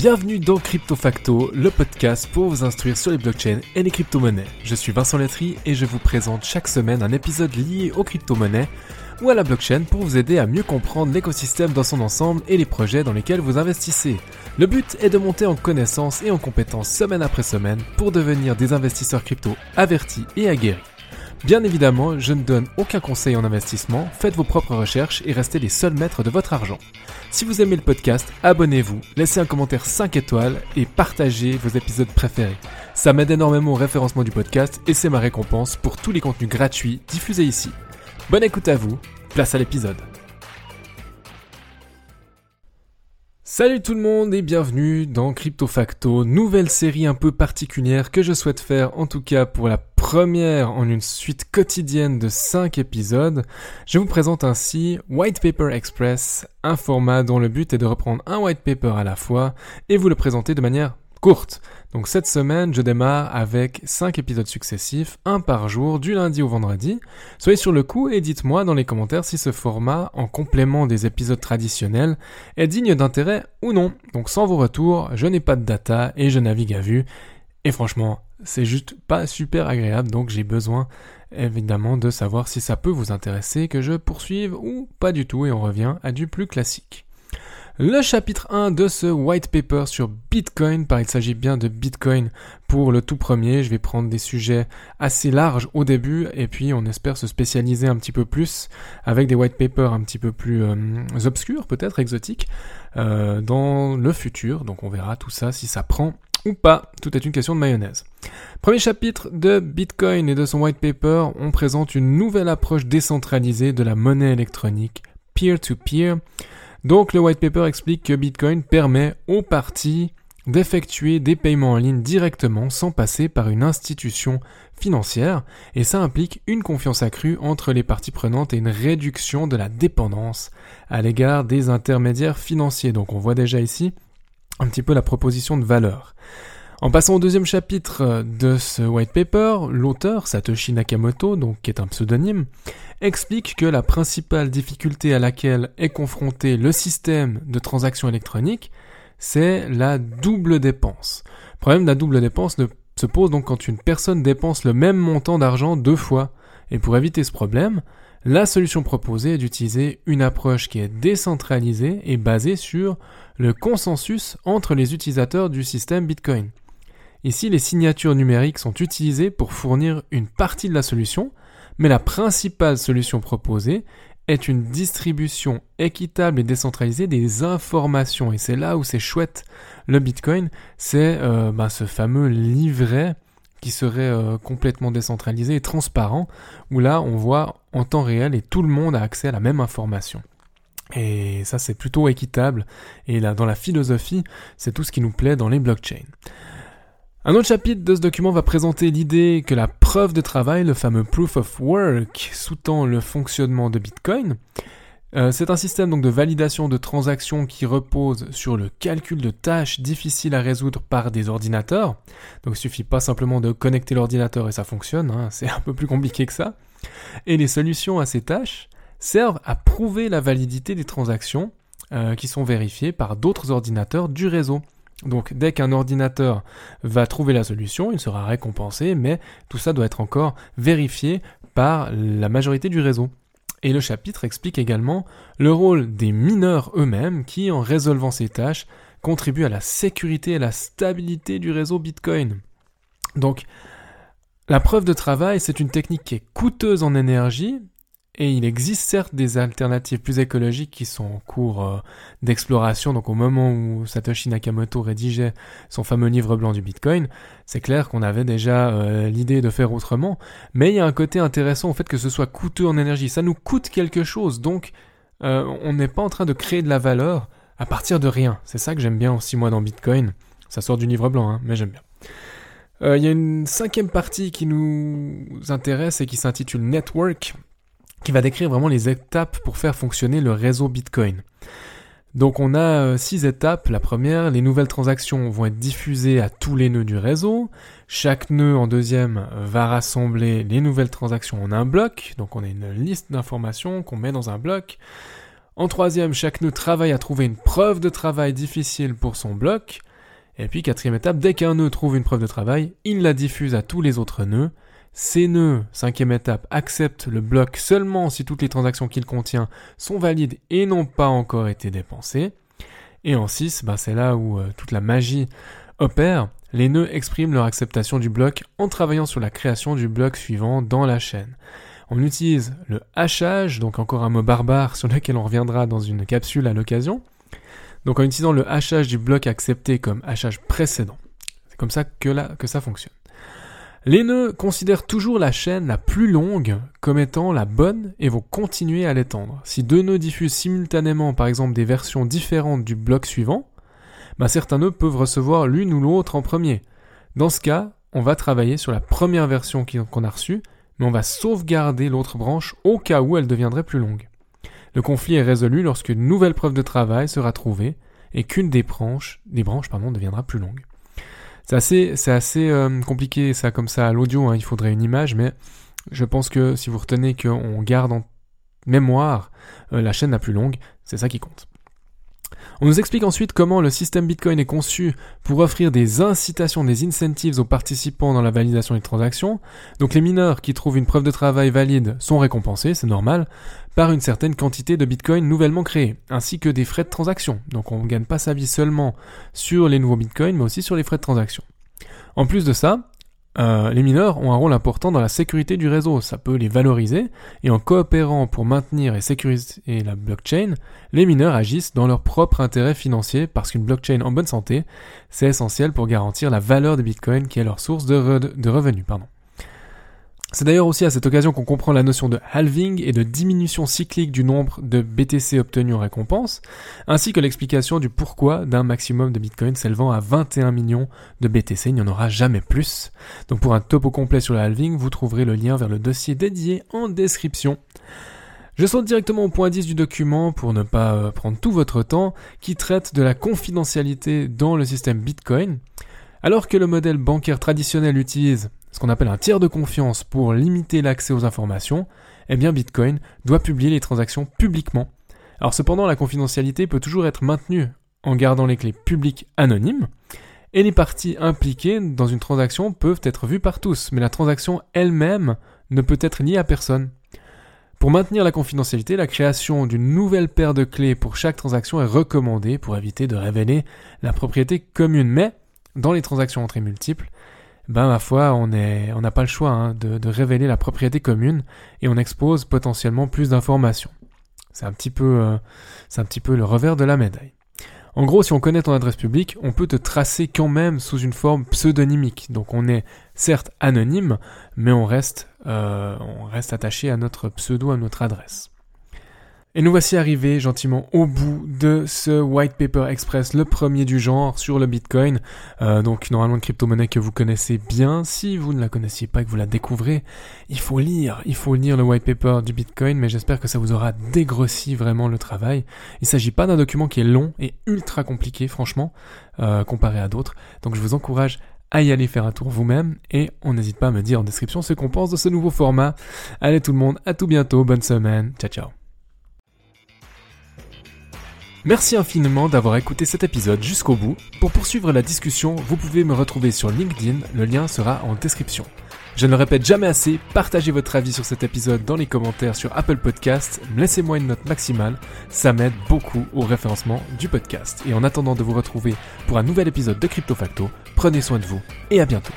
Bienvenue dans Crypto Facto, le podcast pour vous instruire sur les blockchains et les crypto-monnaies. Je suis Vincent Letry et je vous présente chaque semaine un épisode lié aux crypto-monnaies ou à la blockchain pour vous aider à mieux comprendre l'écosystème dans son ensemble et les projets dans lesquels vous investissez. Le but est de monter en connaissances et en compétences semaine après semaine pour devenir des investisseurs crypto avertis et aguerris. Bien évidemment, je ne donne aucun conseil en investissement, faites vos propres recherches et restez les seuls maîtres de votre argent. Si vous aimez le podcast, abonnez-vous, laissez un commentaire 5 étoiles et partagez vos épisodes préférés. Ça m'aide énormément au référencement du podcast et c'est ma récompense pour tous les contenus gratuits diffusés ici. Bonne écoute à vous, place à l'épisode. Salut tout le monde et bienvenue dans Crypto Facto, nouvelle série un peu particulière que je souhaite faire en tout cas pour la première en une suite quotidienne de 5 épisodes. Je vous présente ainsi White Paper Express, un format dont le but est de reprendre un white paper à la fois et vous le présenter de manière courte. Donc cette semaine, je démarre avec 5 épisodes successifs, un par jour, du lundi au vendredi. Soyez sur le coup et dites-moi dans les commentaires si ce format, en complément des épisodes traditionnels, est digne d'intérêt ou non. Donc sans vos retours, je n'ai pas de data et je navigue à vue. Et franchement, c'est juste pas super agréable, donc j'ai besoin évidemment de savoir si ça peut vous intéresser, que je poursuive ou pas du tout, et on revient à du plus classique. Le chapitre 1 de ce white paper sur Bitcoin, par il s'agit bien de Bitcoin pour le tout premier. Je vais prendre des sujets assez larges au début et puis on espère se spécialiser un petit peu plus avec des white papers un petit peu plus euh, obscurs, peut-être exotiques, euh, dans le futur. Donc on verra tout ça si ça prend ou pas. Tout est une question de mayonnaise. Premier chapitre de Bitcoin et de son white paper, on présente une nouvelle approche décentralisée de la monnaie électronique peer-to-peer. peer to peer donc le white paper explique que Bitcoin permet aux parties d'effectuer des paiements en ligne directement sans passer par une institution financière et ça implique une confiance accrue entre les parties prenantes et une réduction de la dépendance à l'égard des intermédiaires financiers. Donc on voit déjà ici un petit peu la proposition de valeur. En passant au deuxième chapitre de ce white paper, l'auteur, Satoshi Nakamoto, donc qui est un pseudonyme, explique que la principale difficulté à laquelle est confronté le système de transactions électroniques, c'est la double dépense. Le problème de la double dépense se pose donc quand une personne dépense le même montant d'argent deux fois. Et pour éviter ce problème, la solution proposée est d'utiliser une approche qui est décentralisée et basée sur le consensus entre les utilisateurs du système Bitcoin. Ici, les signatures numériques sont utilisées pour fournir une partie de la solution, mais la principale solution proposée est une distribution équitable et décentralisée des informations. Et c'est là où c'est chouette le Bitcoin, c'est euh, bah, ce fameux livret qui serait euh, complètement décentralisé et transparent, où là on voit en temps réel et tout le monde a accès à la même information. Et ça c'est plutôt équitable, et là dans la philosophie, c'est tout ce qui nous plaît dans les blockchains. Un autre chapitre de ce document va présenter l'idée que la preuve de travail, le fameux proof of work, sous-tend le fonctionnement de Bitcoin. Euh, c'est un système donc de validation de transactions qui repose sur le calcul de tâches difficiles à résoudre par des ordinateurs. Donc il suffit pas simplement de connecter l'ordinateur et ça fonctionne, hein, c'est un peu plus compliqué que ça. Et les solutions à ces tâches servent à prouver la validité des transactions euh, qui sont vérifiées par d'autres ordinateurs du réseau. Donc dès qu'un ordinateur va trouver la solution, il sera récompensé, mais tout ça doit être encore vérifié par la majorité du réseau. Et le chapitre explique également le rôle des mineurs eux-mêmes qui, en résolvant ces tâches, contribuent à la sécurité et la stabilité du réseau Bitcoin. Donc, la preuve de travail, c'est une technique qui est coûteuse en énergie, et il existe certes des alternatives plus écologiques qui sont en cours euh, d'exploration. Donc au moment où Satoshi Nakamoto rédigeait son fameux livre blanc du Bitcoin, c'est clair qu'on avait déjà euh, l'idée de faire autrement. Mais il y a un côté intéressant au fait que ce soit coûteux en énergie. Ça nous coûte quelque chose. Donc euh, on n'est pas en train de créer de la valeur à partir de rien. C'est ça que j'aime bien aussi moi dans Bitcoin. Ça sort du livre blanc, hein, mais j'aime bien. Il y a une cinquième partie qui nous intéresse et qui s'intitule Network qui va décrire vraiment les étapes pour faire fonctionner le réseau Bitcoin. Donc on a euh, six étapes. La première, les nouvelles transactions vont être diffusées à tous les nœuds du réseau. Chaque nœud en deuxième va rassembler les nouvelles transactions en un bloc. Donc on a une liste d'informations qu'on met dans un bloc. En troisième, chaque nœud travaille à trouver une preuve de travail difficile pour son bloc. Et puis quatrième étape, dès qu'un nœud trouve une preuve de travail, il la diffuse à tous les autres nœuds. Ces nœuds, cinquième étape, acceptent le bloc seulement si toutes les transactions qu'il contient sont valides et n'ont pas encore été dépensées. Et en 6, ben c'est là où euh, toute la magie opère. Les nœuds expriment leur acceptation du bloc en travaillant sur la création du bloc suivant dans la chaîne. On utilise le hachage, donc encore un mot barbare sur lequel on reviendra dans une capsule à l'occasion. Donc en utilisant le hachage du bloc accepté comme hachage précédent. C'est comme ça que ça fonctionne. Les nœuds considèrent toujours la chaîne la plus longue comme étant la bonne et vont continuer à l'étendre. Si deux nœuds diffusent simultanément par exemple des versions différentes du bloc suivant, bah, certains nœuds peuvent recevoir l'une ou l'autre en premier. Dans ce cas, on va travailler sur la première version qu'on a reçue, mais on va sauvegarder l'autre branche au cas où elle deviendrait plus longue. Le conflit est résolu lorsqu'une nouvelle preuve de travail sera trouvée et qu'une des branches, des branches pardon, deviendra plus longue. C'est assez, assez euh, compliqué ça comme ça à l'audio, hein. il faudrait une image, mais je pense que si vous retenez qu'on garde en mémoire euh, la chaîne la plus longue, c'est ça qui compte. On nous explique ensuite comment le système Bitcoin est conçu pour offrir des incitations, des incentives aux participants dans la validation des transactions. Donc les mineurs qui trouvent une preuve de travail valide sont récompensés, c'est normal, par une certaine quantité de Bitcoin nouvellement créés, ainsi que des frais de transaction. Donc on ne gagne pas sa vie seulement sur les nouveaux Bitcoins, mais aussi sur les frais de transaction. En plus de ça, euh, les mineurs ont un rôle important dans la sécurité du réseau, ça peut les valoriser, et en coopérant pour maintenir et sécuriser la blockchain, les mineurs agissent dans leur propre intérêt financier parce qu'une blockchain en bonne santé, c'est essentiel pour garantir la valeur des bitcoins qui est leur source de, de revenus. Pardon. C'est d'ailleurs aussi à cette occasion qu'on comprend la notion de halving et de diminution cyclique du nombre de BTC obtenus en récompense, ainsi que l'explication du pourquoi d'un maximum de Bitcoin s'élevant à 21 millions de BTC, il n'y en aura jamais plus. Donc pour un topo complet sur le halving, vous trouverez le lien vers le dossier dédié en description. Je saute directement au point 10 du document pour ne pas euh, prendre tout votre temps, qui traite de la confidentialité dans le système Bitcoin. Alors que le modèle bancaire traditionnel utilise ce qu'on appelle un tiers de confiance pour limiter l'accès aux informations, eh bien Bitcoin doit publier les transactions publiquement. Alors cependant, la confidentialité peut toujours être maintenue en gardant les clés publiques anonymes, et les parties impliquées dans une transaction peuvent être vues par tous, mais la transaction elle-même ne peut être liée à personne. Pour maintenir la confidentialité, la création d'une nouvelle paire de clés pour chaque transaction est recommandée pour éviter de révéler la propriété commune. Mais, dans les transactions entrées multiples, ben ma foi, on n'a pas le choix hein, de, révéler la propriété commune et on expose potentiellement plus d'informations. C'est un petit peu, euh, un petit peu le revers de la médaille. En gros, si on connaît ton adresse publique, on peut te tracer quand même sous une forme pseudonymique. Donc on est certes anonyme, mais on reste, euh, on reste attaché à notre pseudo, à notre adresse. Et nous voici arrivés gentiment au bout de ce White Paper Express, le premier du genre sur le Bitcoin. Euh, donc normalement une crypto-monnaie que vous connaissez bien. Si vous ne la connaissiez pas et que vous la découvrez, il faut lire, il faut lire le White Paper du Bitcoin, mais j'espère que ça vous aura dégrossi vraiment le travail. Il ne s'agit pas d'un document qui est long et ultra compliqué, franchement, euh, comparé à d'autres. Donc je vous encourage à y aller faire un tour vous-même et on n'hésite pas à me dire en description ce qu'on pense de ce nouveau format. Allez tout le monde, à tout bientôt, bonne semaine, ciao ciao. Merci infiniment d'avoir écouté cet épisode jusqu'au bout. Pour poursuivre la discussion, vous pouvez me retrouver sur LinkedIn, le lien sera en description. Je ne le répète jamais assez, partagez votre avis sur cet épisode dans les commentaires sur Apple Podcasts, laissez-moi une note maximale, ça m'aide beaucoup au référencement du podcast. Et en attendant de vous retrouver pour un nouvel épisode de Crypto Facto, prenez soin de vous et à bientôt.